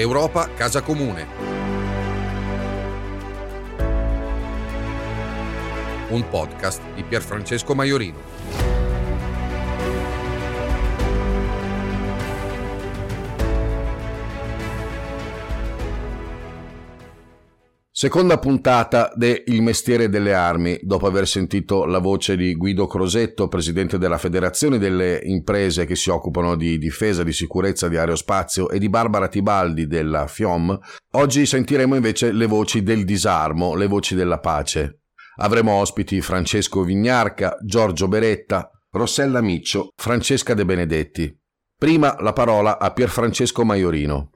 Europa Casa Comune. Un podcast di Pierfrancesco Maiorino. Seconda puntata de Il mestiere delle armi, dopo aver sentito la voce di Guido Crosetto, presidente della Federazione delle imprese che si occupano di difesa, di sicurezza, di aerospazio e di Barbara Tibaldi della FIOM, oggi sentiremo invece le voci del disarmo, le voci della pace. Avremo ospiti Francesco Vignarca, Giorgio Beretta, Rossella Miccio, Francesca De Benedetti. Prima la parola a Pierfrancesco Maiorino.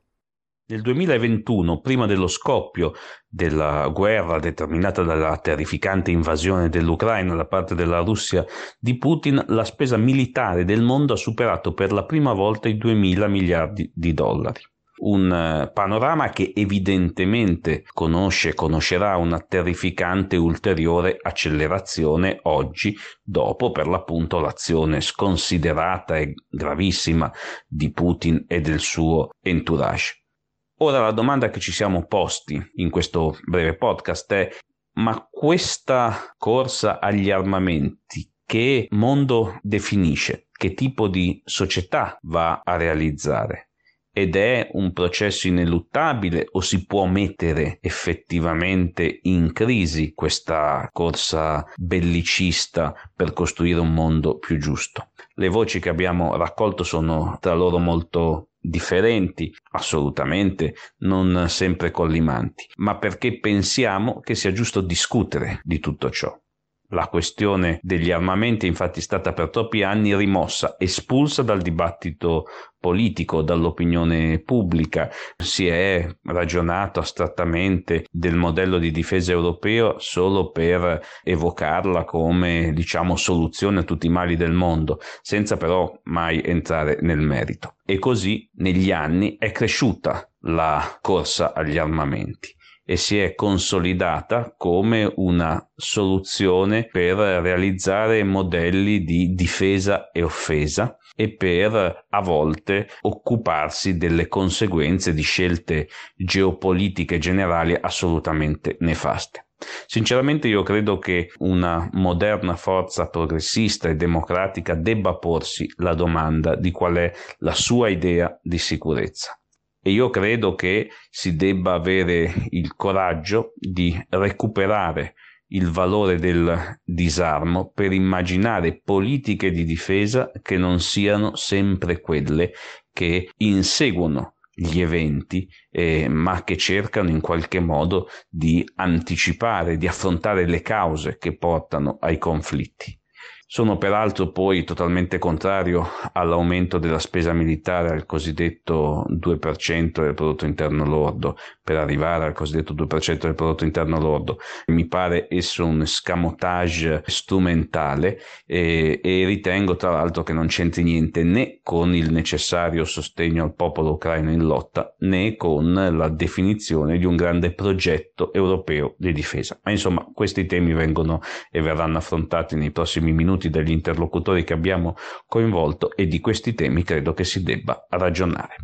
Nel 2021, prima dello scoppio della guerra determinata dalla terrificante invasione dell'Ucraina da parte della Russia di Putin, la spesa militare del mondo ha superato per la prima volta i 2 mila miliardi di dollari. Un eh, panorama che evidentemente conosce e conoscerà una terrificante ulteriore accelerazione oggi, dopo per l'appunto l'azione sconsiderata e gravissima di Putin e del suo entourage. Ora la domanda che ci siamo posti in questo breve podcast è ma questa corsa agli armamenti che mondo definisce? Che tipo di società va a realizzare? Ed è un processo ineluttabile o si può mettere effettivamente in crisi questa corsa bellicista per costruire un mondo più giusto? Le voci che abbiamo raccolto sono tra loro molto differenti, assolutamente non sempre collimanti, ma perché pensiamo che sia giusto discutere di tutto ciò. La questione degli armamenti è infatti stata per troppi anni rimossa, espulsa dal dibattito politico, dall'opinione pubblica. Si è ragionato astrattamente del modello di difesa europeo solo per evocarla come, diciamo, soluzione a tutti i mali del mondo, senza però mai entrare nel merito. E così negli anni è cresciuta la corsa agli armamenti e si è consolidata come una soluzione per realizzare modelli di difesa e offesa e per a volte occuparsi delle conseguenze di scelte geopolitiche generali assolutamente nefaste. Sinceramente io credo che una moderna forza progressista e democratica debba porsi la domanda di qual è la sua idea di sicurezza e io credo che si debba avere il coraggio di recuperare il valore del disarmo per immaginare politiche di difesa che non siano sempre quelle che inseguono gli eventi, eh, ma che cercano in qualche modo di anticipare, di affrontare le cause che portano ai conflitti. Sono peraltro poi totalmente contrario all'aumento della spesa militare al cosiddetto 2% del prodotto interno lordo per arrivare al cosiddetto 2% del prodotto interno lordo. Mi pare esso un scamotage strumentale e, e ritengo tra l'altro che non c'entri niente né con il necessario sostegno al popolo ucraino in lotta né con la definizione di un grande progetto europeo di difesa. Ma insomma questi temi vengono e verranno affrontati nei prossimi minuti tutti dagli interlocutori che abbiamo coinvolto e di questi temi credo che si debba ragionare.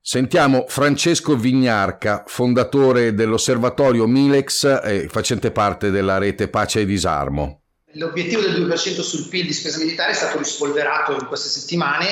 Sentiamo Francesco Vignarca, fondatore dell'osservatorio Milex e facente parte della rete Pace e Disarmo. L'obiettivo del 2% sul PIL di spesa militare è stato rispolverato in queste settimane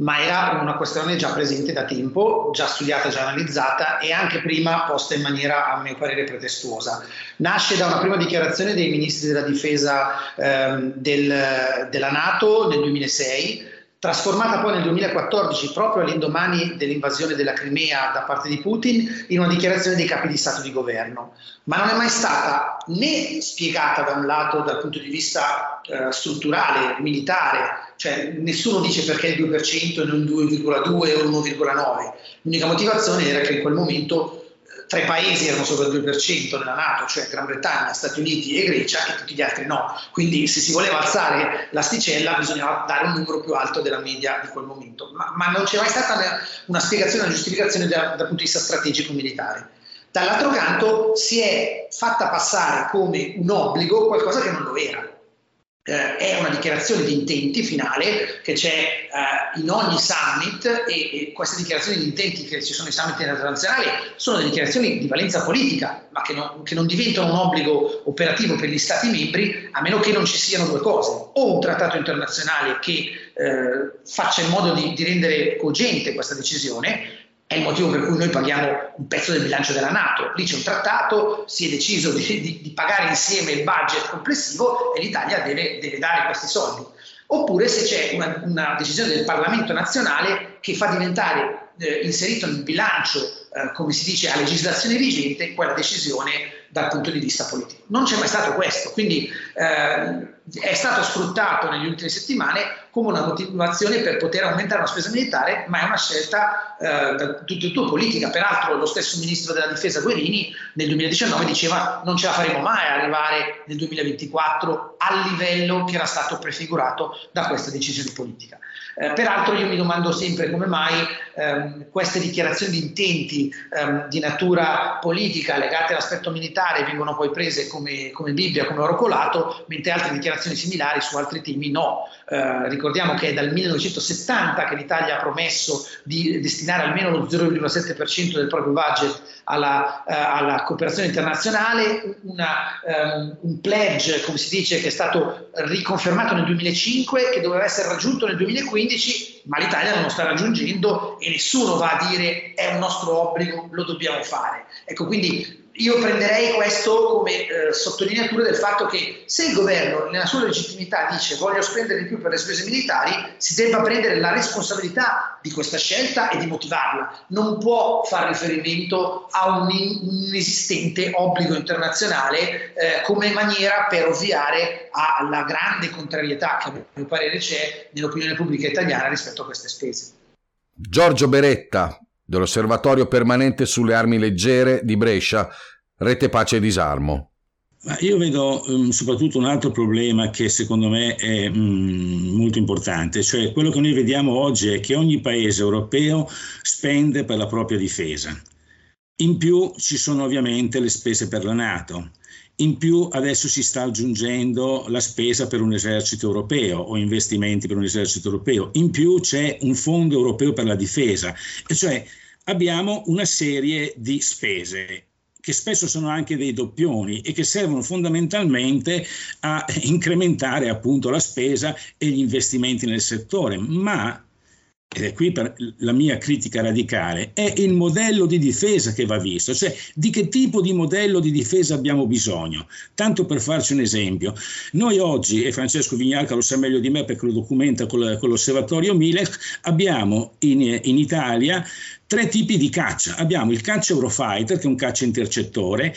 ma era una questione già presente da tempo, già studiata, già analizzata e anche prima posta in maniera, a mio parere, pretestuosa. Nasce da una prima dichiarazione dei ministri della difesa ehm, del, della Nato nel 2006 trasformata poi nel 2014, proprio all'indomani dell'invasione della Crimea da parte di Putin, in una dichiarazione dei capi di Stato di governo. Ma non è mai stata né spiegata da un lato dal punto di vista eh, strutturale, militare, cioè nessuno dice perché il 2% e non 2,2 o 1,9. L'unica motivazione era che in quel momento tre paesi erano sopra il 2% nella Nato, cioè Gran Bretagna, Stati Uniti e Grecia, e tutti gli altri no. Quindi se si voleva alzare l'asticella bisognava dare un numero più alto della media di quel momento. Ma, ma non c'è mai stata una spiegazione, una giustificazione da, dal punto di vista strategico militare. Dall'altro canto si è fatta passare come un obbligo qualcosa che non lo era. Eh, è una dichiarazione di intenti finale che c'è eh, in ogni summit e, e, queste dichiarazioni di intenti che ci sono nei summit internazionali sono delle dichiarazioni di valenza politica, ma che non, che non diventano un obbligo operativo per gli Stati membri a meno che non ci siano due cose, o un trattato internazionale che eh, faccia in modo di, di rendere cogente questa decisione, è il motivo per cui noi paghiamo un pezzo del bilancio della Nato. Lì c'è un trattato, si è deciso di, di, di pagare insieme il budget complessivo e l'Italia deve, deve dare questi soldi. Oppure se c'è una, una, decisione del Parlamento nazionale che fa diventare eh, inserito nel bilancio, eh, come si dice, a legislazione vigente, quella decisione dal punto di vista politico. Non c'è mai stato questo, quindi eh, è stato sfruttato negli ultime settimane come una motivazione per poter aumentare la spesa militare, ma è una scelta eh, politica. Peraltro lo stesso ministro della difesa Guerini nel 2019 diceva non ce la faremo mai arrivare nel 2024 al livello che era stato prefigurato da questa decisione politica. Eh, peraltro io mi domando sempre come mai ehm, queste dichiarazioni di intenti ehm, di natura politica legate all'aspetto militare vengono poi prese come, come Bibbia, come oracolato, mentre altre dichiarazioni similari su altri temi no. Eh, ricordiamo che è dal 1970 che l'Italia ha promesso di destinare almeno lo 0,7% del proprio budget alla, uh, alla cooperazione internazionale, una, um, un pledge, come si dice, che è stato riconfermato nel 2005, che doveva essere raggiunto nel 2015, ma l'Italia non lo sta raggiungendo e nessuno va a dire è un nostro obbligo, lo dobbiamo fare. Ecco, quindi io prenderei questo come eh, sottolineatura del fatto che se il governo nella sua legittimità dice voglio spendere di più per le spese militari, si debba prendere la responsabilità di questa scelta e di motivarla. Non può fare riferimento a un, inesistente obbligo internazionale eh, come maniera per ovviare alla grande contrarietà che a mio parere c'è nell'opinione pubblica italiana rispetto a queste spese. Giorgio Beretta, dell'Osservatorio Permanente sulle Armi Leggere di Brescia, Rete Pace e Disarmo. Ma io vedo um, soprattutto un altro problema che secondo me è um, molto importante, cioè quello che noi vediamo oggi è che ogni paese europeo spende per la propria difesa. In più ci sono ovviamente le spese per la Nato. In più adesso si sta aggiungendo la spesa per un esercito europeo o investimenti per un esercito europeo. In più c'è un fondo europeo per la difesa. E cioè abbiamo una serie di spese che spesso sono anche dei doppioni e che servono fondamentalmente a incrementare appunto la spesa e gli investimenti nel settore, ma ed è qui la mia critica radicale, è il modello di difesa che va visto, cioè di che tipo di modello di difesa abbiamo bisogno. Tanto per farci un esempio, noi oggi, e Francesco Vignalca lo sa meglio di me perché lo documenta con, l'osservatorio Milex, abbiamo in, in Italia tre tipi di caccia. Abbiamo il caccia Eurofighter, che è un caccia intercettore,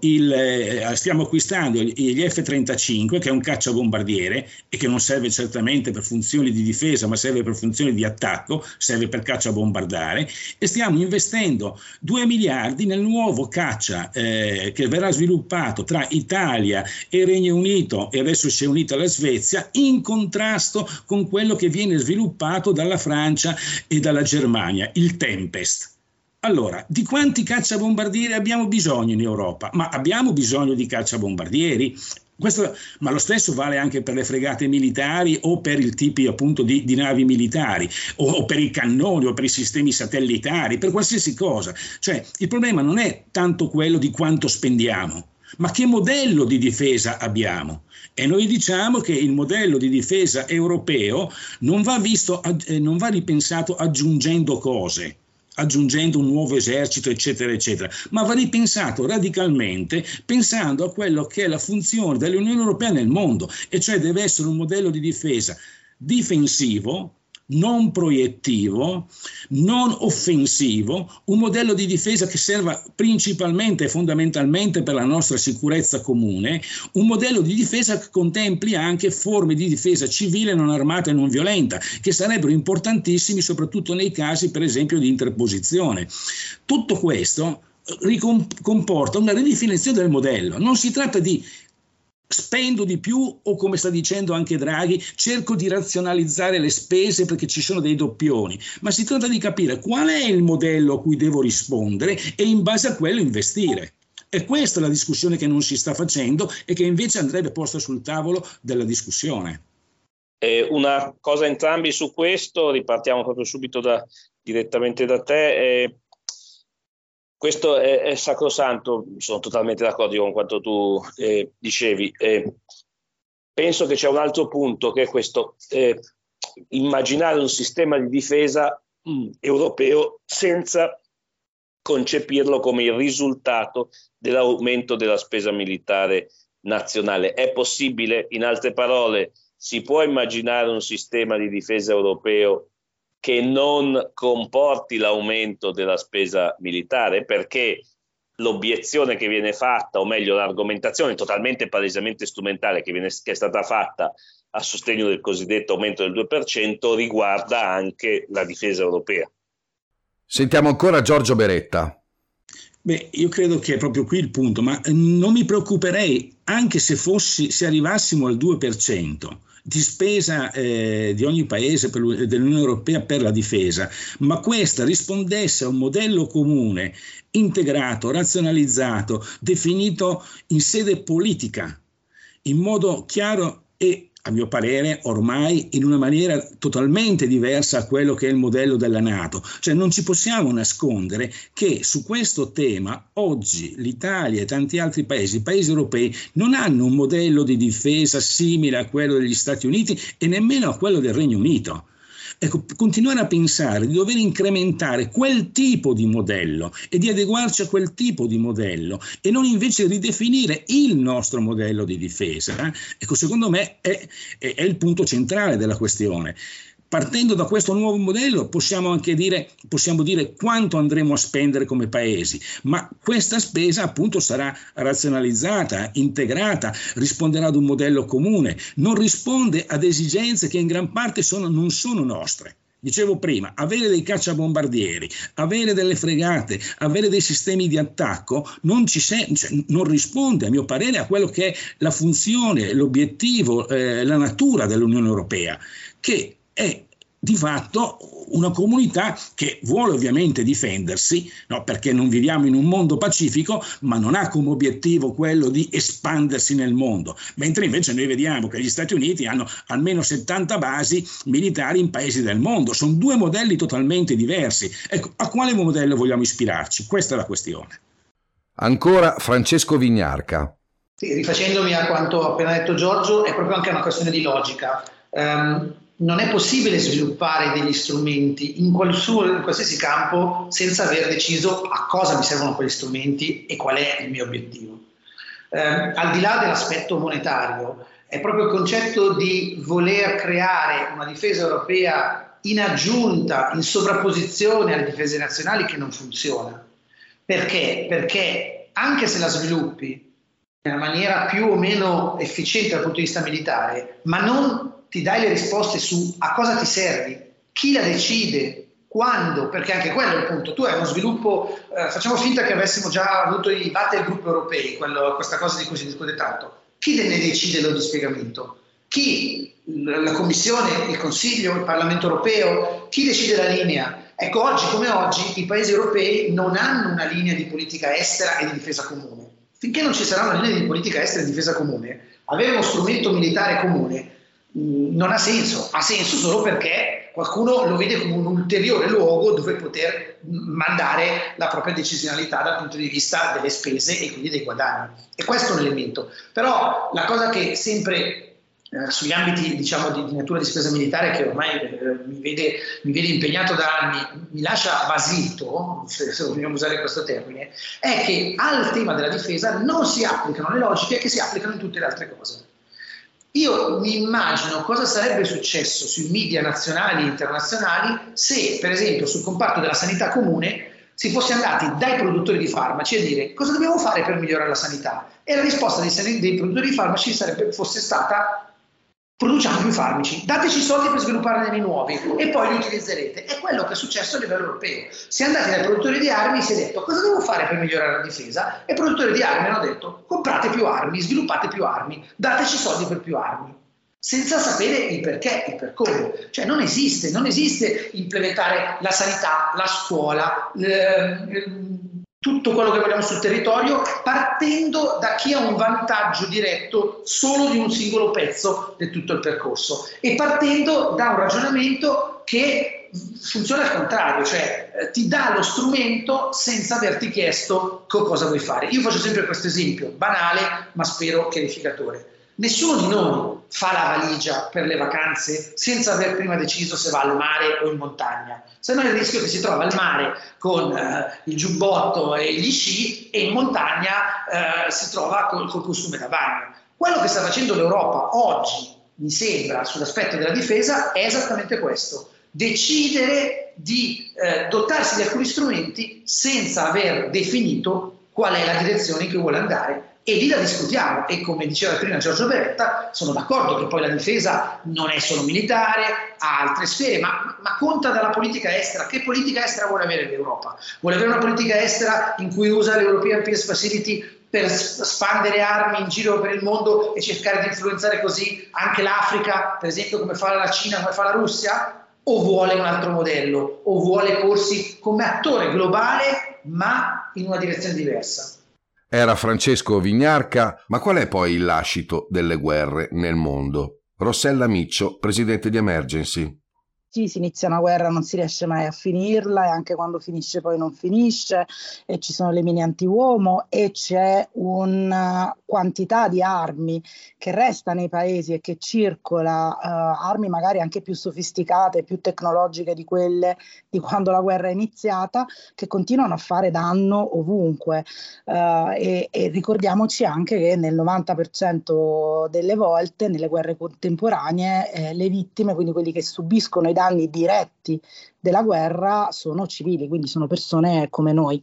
il, eh, stiamo acquistando gli F-35, che è un caccia bombardiere e che non serve certamente per funzioni di difesa, ma serve per funzioni di attacco, serve per caccia bombardare, e stiamo investendo 2 miliardi nel nuovo caccia eh, che verrà sviluppato tra Italia e Regno Unito e adesso si è unita la Svezia, in contrasto con quello che viene sviluppato dalla Francia e dalla Germania. Il Tempest. Allora, di quanti cacciabombardieri abbiamo bisogno in Europa? Ma abbiamo bisogno di cacciabombardieri? Questo, ma lo stesso vale anche per le fregate militari o per il tipi appunto di, di navi militari o, o, per i cannoni o per i sistemi satellitari, per qualsiasi cosa. Cioè il problema non è tanto quello di quanto spendiamo, ma che modello di difesa abbiamo? E noi diciamo che il modello di difesa europeo non va, visto, eh, non va ripensato aggiungendo cose aggiungendo un nuovo esercito, eccetera, eccetera, ma va ripensato radicalmente pensando a quello che è la funzione dell'Unione Europea nel mondo, e cioè deve essere un modello di difesa difensivo, non proiettivo, non offensivo, un modello di difesa che serva principalmente e fondamentalmente per la nostra sicurezza comune, un modello di difesa che contempli anche forme di difesa civile non armata e non violenta, che sarebbero importantissimi soprattutto nei casi per esempio di interposizione. Tutto questo comporta una ridefinizione del modello. Non si tratta di spendo di più o come sta dicendo anche Draghi, cerco di razionalizzare le spese perché ci sono dei doppioni, ma si tratta di capire qual è il modello a cui devo rispondere e in base a quello investire. E questa è la discussione che non si sta facendo e che invece andrebbe posta sul tavolo della discussione. Eh, una cosa entrambi su questo, ripartiamo proprio subito da, direttamente da te. Eh, questo è, è, sacrosanto, sono totalmente d'accordo con quanto tu eh, dicevi. Eh, penso che c'è un altro punto che è questo, eh, immaginare un sistema di difesa mh, mm, europeo senza concepirlo come il risultato dell'aumento della spesa militare nazionale. È possibile, in altre parole, si può immaginare un sistema di difesa europeo che non comporti l'aumento della spesa militare perché l'obiezione che viene fatta, o meglio l'argomentazione totalmente palesemente strumentale che, viene, che è stata fatta a sostegno del cosiddetto aumento del 2%, riguarda anche la difesa europea. Sentiamo ancora Giorgio Beretta. Beh, io credo che è proprio qui il punto, ma non mi preoccuperei anche se, fossi, se arrivassimo al 2% di spesa eh, di ogni paese per, dell'Unione Europea per la difesa, ma questa rispondesse a un modello comune, integrato, razionalizzato, definito in sede politica, in modo chiaro e a mio parere, ormai in una maniera totalmente diversa a quello che è il modello della Nato. Cioè non ci possiamo nascondere che su questo tema oggi l'Italia e tanti altri paesi, i paesi europei, non hanno un modello di difesa simile a quello degli Stati Uniti e nemmeno a quello del Regno Unito. Ecco, continuare a pensare di dover incrementare quel tipo di modello e di adeguarci a quel tipo di modello e non invece ridefinire il nostro modello di difesa, ecco, secondo me è, è, è il punto centrale della questione partendo da questo nuovo modello possiamo anche dire, possiamo dire quanto andremo a spendere come paesi, ma questa spesa appunto sarà razionalizzata, integrata, risponderà ad un modello comune, non risponde ad esigenze che in gran parte sono, non sono nostre. Dicevo prima, avere dei cacciabombardieri, avere delle fregate, avere dei sistemi di attacco non, se- cioè, non risponde, a mio parere, a quello che è la funzione, l'obiettivo, eh, la natura dell'Unione Europea, che è di fatto una comunità che vuole ovviamente difendersi, no? perché non viviamo in un mondo pacifico, ma non ha come obiettivo quello di espandersi nel mondo, mentre invece noi vediamo che gli Stati Uniti hanno almeno 70 basi militari in paesi del mondo, sono due modelli totalmente diversi. Ecco, a quale modello vogliamo ispirarci? Questa è la questione. Ancora Francesco Vignarca. Sì, rifacendomi a quanto ha appena detto Giorgio, è proprio anche una questione di logica. Um, non è possibile sviluppare degli strumenti in, in, qualsiasi campo senza aver deciso a cosa mi servono quegli strumenti e qual è il mio obiettivo. Eh, al di là dell'aspetto monetario, è proprio il concetto di voler creare una difesa europea in aggiunta, in sovrapposizione alle difese nazionali che non funziona. Perché? Perché anche se la sviluppi una maniera più o meno efficiente dal punto di vista militare, ma non ti dai le risposte su a cosa ti servi, chi la decide, quando, perché anche quello è il punto. Tu hai uno sviluppo, eh, facciamo finta che avessimo già avuto i battle europei, quello, questa cosa di cui si discute tanto. Chi ne decide lo dispiegamento? Chi? La Commissione, il Consiglio, il Parlamento europeo? Chi decide la linea? Ecco, oggi come oggi i paesi europei non hanno una linea di politica estera e di difesa comune. Finché non ci sarà una linea di politica estera e di difesa comune, avere uno strumento militare comune Mm, non ha senso, ha senso solo perché qualcuno lo vede come un ulteriore luogo dove poter mandare la propria decisionalità dal punto di vista delle spese e quindi dei guadagni. E questo è un elemento. Però la cosa che sempre eh, sugli ambiti diciamo, di, di, natura di spesa militare che ormai eh, mi, vede, mi, vede, impegnato da anni, mi lascia basito, se, se vogliamo usare questo termine, è che al tema della difesa non si applicano le logiche che si applicano in tutte le altre cose. Io mi immagino cosa sarebbe successo sui media nazionali e internazionali se, per esempio, sul comparto della sanità comune si fosse andati dai produttori di farmaci a dire cosa dobbiamo fare per migliorare la sanità e la risposta dei, dei produttori di farmaci sarebbe, fosse stata produciamo più farmaci, dateci soldi per svilupparne nuovi e poi li utilizzerete. È quello che è successo a livello europeo. Si è andati dai produttori di armi e si è detto cosa devo fare per migliorare la difesa e i produttori di armi hanno detto comprate più armi, sviluppate più armi, dateci soldi per più armi. Senza sapere il perché, il per come. Cioè non esiste, non esiste implementare la sanità, la scuola, tutto quello che vogliamo sul territorio partendo da chi ha un vantaggio diretto solo di un singolo pezzo di tutto il percorso e partendo da un ragionamento che funziona al contrario, cioè eh, ti dà lo strumento senza averti chiesto cosa vuoi fare. Io faccio sempre questo esempio, banale ma spero chiarificatore. Nessuno di noi fa la valigia per le vacanze senza aver prima deciso se va al mare o in montagna. Se no il rischio è che si trova al mare con eh, il giubbotto e gli sci e in montagna eh, si trova col, col costume da bagno. Quello che sta facendo l'Europa oggi, mi sembra, sull'aspetto della difesa è esattamente questo. Decidere di eh, dotarsi di alcuni strumenti senza aver definito qual è la direzione in cui vuole andare e lì la discutiamo e come diceva prima Giorgio Beretta sono d'accordo che poi la difesa non è solo militare, ha altre sfere, ma, ma, conta dalla politica estera. Che politica estera vuole avere l'Europa? Vuole avere una politica estera in cui usa l'European Peace Facility per spandere armi in giro per il mondo e cercare di influenzare così anche l'Africa, per esempio come fa la Cina, come fa la Russia? O vuole un altro modello? O vuole porsi come attore globale ma in una direzione diversa? Era Francesco Vignarca, ma qual è poi il lascito delle guerre nel mondo? Rossella Miccio, presidente di Emergency sì, si inizia una guerra, non si riesce mai a finirla e anche quando finisce poi non finisce e ci sono le mine anti-uomo e c'è una quantità di armi che resta nei paesi e che circola, uh, armi magari anche più sofisticate, più tecnologiche di quelle di quando la guerra è iniziata, che continuano a fare danno ovunque. Uh, e, e ricordiamoci anche che nel 90% delle volte nelle guerre contemporanee eh, le vittime, quindi quelli che subiscono i danni, danni diretti della guerra sono civili, quindi sono persone come noi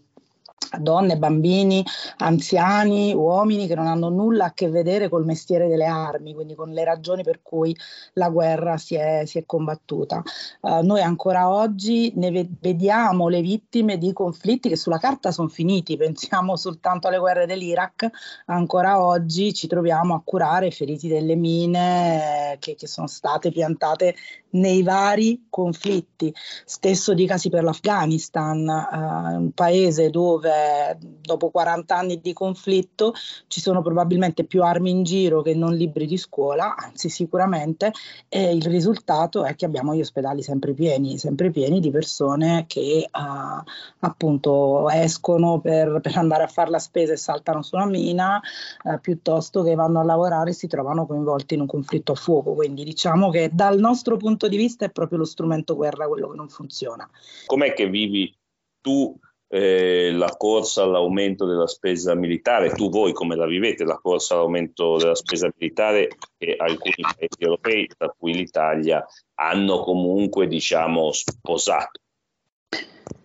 donne, bambini, anziani, uomini che non hanno nulla a che vedere col mestiere delle armi, quindi con le ragioni per cui la guerra si è, si è combattuta. Uh, noi ancora oggi ne ve- vediamo le vittime di conflitti che sulla carta sono finiti, pensiamo soltanto alle guerre dell'Iraq, ancora oggi ci troviamo a curare i feriti delle mine eh, che, che sono state piantate nei vari conflitti. Stesso dicasi per l'Afghanistan, uh, un paese dove dopo 40 anni di conflitto ci sono probabilmente più armi in giro che non libri di scuola, anzi sicuramente, e il risultato è che abbiamo gli ospedali sempre pieni, sempre pieni di persone che uh, appunto escono per, per, andare a fare la spesa e saltano su una mina, uh, piuttosto che vanno a lavorare e si trovano coinvolti in un conflitto a fuoco. Quindi diciamo che dal nostro punto di vista è proprio lo strumento guerra quello che non funziona. Com'è che vivi tu eh, la corsa all'aumento della spesa militare, tu voi come la vivete la corsa all'aumento della spesa militare che alcuni paesi europei, tra cui l'Italia, hanno comunque diciamo sposato?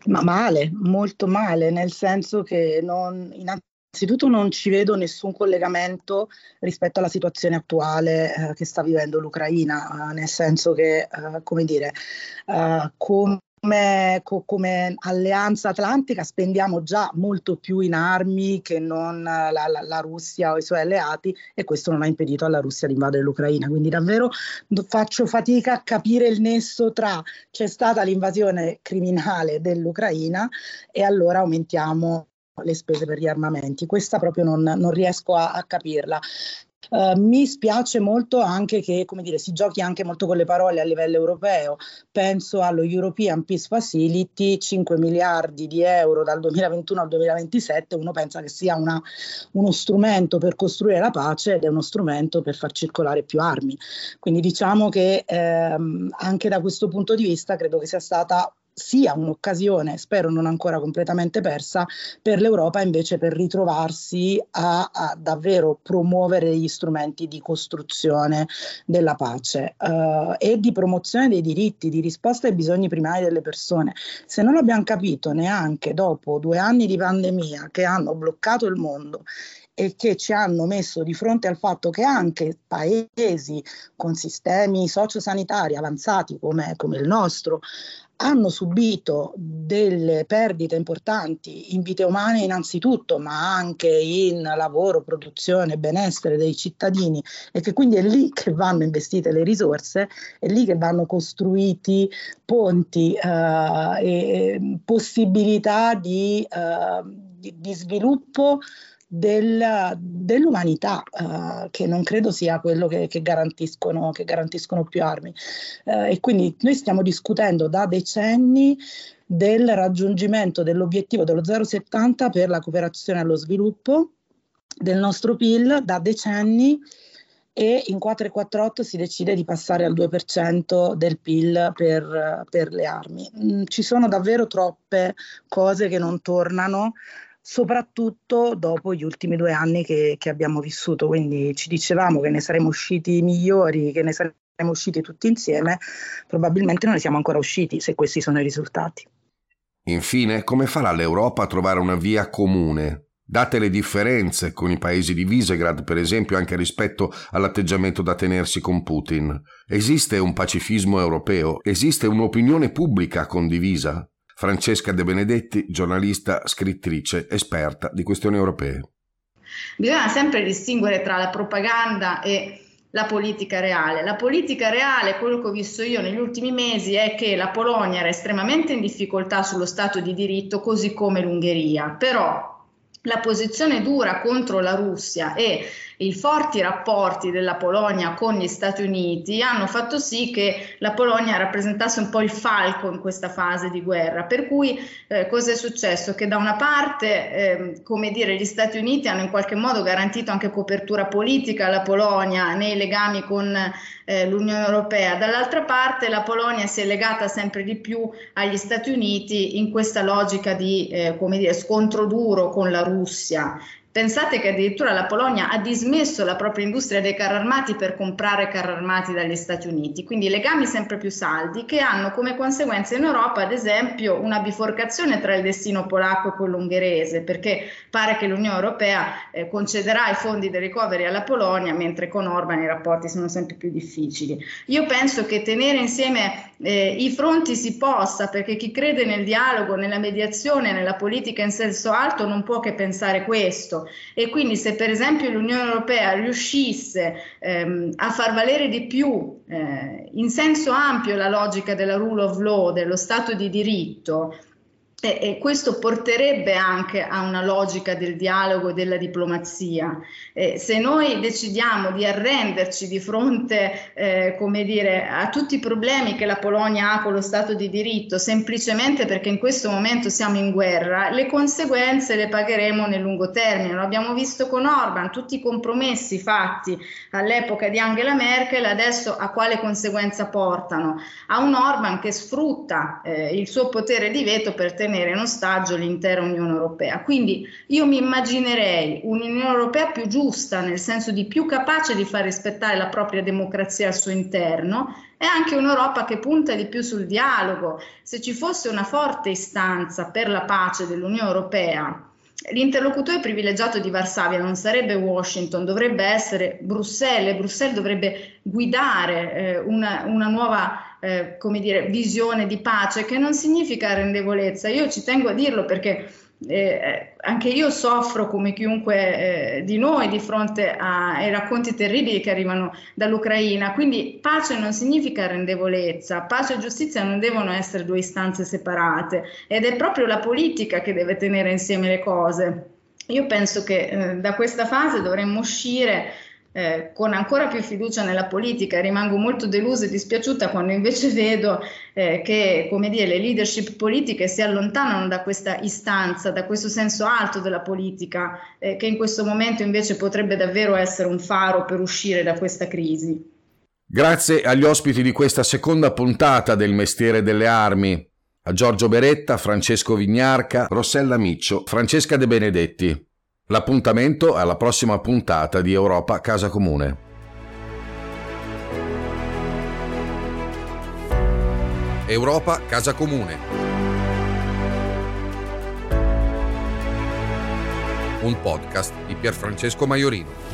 Ma male, molto male, nel senso che non, innanzitutto non ci vedo nessun collegamento rispetto alla situazione attuale eh, che sta vivendo l'Ucraina, eh, nel senso che, eh, come dire, eh, come come, come, alleanza atlantica spendiamo già molto più in armi che non la, la, la, Russia o i suoi alleati e questo non ha impedito alla Russia di invadere l'Ucraina. Quindi davvero faccio fatica a capire il nesso tra c'è stata l'invasione criminale dell'Ucraina e allora aumentiamo le spese per gli armamenti. Questa proprio non, non riesco a, a capirla. Uh, mi spiace molto anche che come dire, si giochi anche molto con le parole a livello europeo. Penso allo European Peace Facility, 5 miliardi di euro dal 2021 al 2027. Uno pensa che sia una, uno strumento per costruire la pace ed è uno strumento per far circolare più armi. Quindi diciamo che ehm, anche da questo punto di vista credo che sia stata sia un'occasione, spero non ancora completamente persa, per l'Europa invece per ritrovarsi a, a davvero promuovere gli strumenti di costruzione della pace uh, e di promozione dei diritti, di risposta ai bisogni primari delle persone. Se non abbiamo capito neanche dopo due anni di pandemia che hanno bloccato il mondo e che ci hanno messo di fronte al fatto che anche paesi con sistemi sociosanitari avanzati come, come il nostro hanno subito delle perdite importanti in vite umane innanzitutto, ma anche in lavoro, produzione, benessere dei cittadini e che quindi è lì che vanno investite le risorse, è lì che vanno costruiti ponti eh, e possibilità di, eh, di, di sviluppo del, dell'umanità, uh, che non credo sia quello che, che, garantiscono, che garantiscono, più armi. Uh, e quindi noi stiamo discutendo da decenni del raggiungimento dell'obiettivo dello 0,70 per la cooperazione allo sviluppo del nostro PIL da decenni e in 4,48 si decide di passare al 2% del PIL per, per le armi. Mm, ci sono davvero troppe cose che non tornano soprattutto dopo gli ultimi due anni che, che, abbiamo vissuto. Quindi ci dicevamo che ne saremmo usciti migliori, che ne saremmo usciti tutti insieme, probabilmente non ne siamo ancora usciti se questi sono i risultati. Infine, come farà l'Europa a trovare una via comune? Date le differenze con i paesi di Visegrad, per esempio, anche rispetto all'atteggiamento da tenersi con Putin. Esiste un pacifismo europeo? Esiste un'opinione pubblica condivisa? Francesca De Benedetti, giornalista, scrittrice, esperta di questioni europee. Bisogna sempre distinguere tra la propaganda e la politica reale. La politica reale, quello che ho visto io negli ultimi mesi, è che la Polonia era estremamente in difficoltà sullo Stato di diritto, così come l'Ungheria. Però la posizione dura contro la Russia e i forti rapporti della Polonia con gli Stati Uniti hanno fatto sì che la Polonia rappresentasse un po' il falco in questa fase di guerra. Per cui eh, cosa è successo? Che da una parte, eh, come dire, gli Stati Uniti hanno in qualche modo garantito anche copertura politica alla Polonia nei legami con eh, l'Unione Europea, dall'altra parte la Polonia si è legata sempre di più agli Stati Uniti in questa logica di eh, come dire, scontro duro con la Russia. Pensate che addirittura la Polonia ha dismesso la propria industria dei carri armati per comprare carri armati dagli Stati Uniti, quindi legami sempre più saldi che hanno come conseguenza in Europa, ad esempio, una biforcazione tra il destino polacco e quello ungherese, perché pare che l'Unione Europea eh, concederà i fondi di recovery alla Polonia, mentre con Orban i rapporti sono sempre più difficili. Io penso che tenere insieme eh, i fronti si possa, perché chi crede nel dialogo, nella mediazione, nella politica in senso alto non può che pensare questo e quindi se per esempio l'Unione Europea riuscisse ehm, a far valere di più eh, in senso ampio la logica della rule of law, dello Stato di diritto, e, e, questo porterebbe anche a una logica del dialogo e della diplomazia. Eh, se noi decidiamo di arrenderci di fronte, eh, come dire, a tutti i problemi che la Polonia ha con lo Stato di diritto, semplicemente perché in questo momento siamo in guerra, le conseguenze le pagheremo nel lungo termine. Lo abbiamo visto con Orban, tutti i compromessi fatti all'epoca di Angela Merkel, adesso a quale conseguenza portano? A un Orban che sfrutta eh, il suo potere di veto per tenere tenere in ostaggio l'intera Unione Europea. Quindi io mi immaginerei un'Unione Europea più giusta, nel senso di più capace di far rispettare la propria democrazia al suo interno e anche un'Europa che punta di più sul dialogo. Se ci fosse una forte istanza per la pace dell'Unione Europea, L'interlocutore privilegiato di Varsavia non sarebbe Washington, dovrebbe essere Bruxelles e Bruxelles dovrebbe guidare eh, una, una, nuova eh, come dire, visione di pace che non significa rendevolezza. Io ci tengo a dirlo perché eh, anche io soffro come chiunque eh, di noi di fronte ai racconti terribili che arrivano dall'Ucraina, quindi pace non significa rendevolezza, pace e giustizia non devono essere due istanze separate ed è proprio la politica che deve tenere insieme le cose. Io penso che eh, da questa fase dovremmo uscire eh, con ancora più fiducia nella politica. Rimango molto delusa e dispiaciuta quando invece vedo eh, che dire, le leadership politiche si allontanano da questa istanza, da questo senso alto della politica, eh, che in questo momento invece potrebbe davvero essere un faro per uscire da questa crisi. Grazie agli ospiti di questa seconda puntata del Mestiere delle Armi, a Giorgio Beretta, Francesco Vignarca, Rossella Miccio, Francesca De Benedetti. L'appuntamento alla prossima puntata di Europa Casa Comune. Europa Casa Comune. un podcast di Pierfrancesco Maiorino.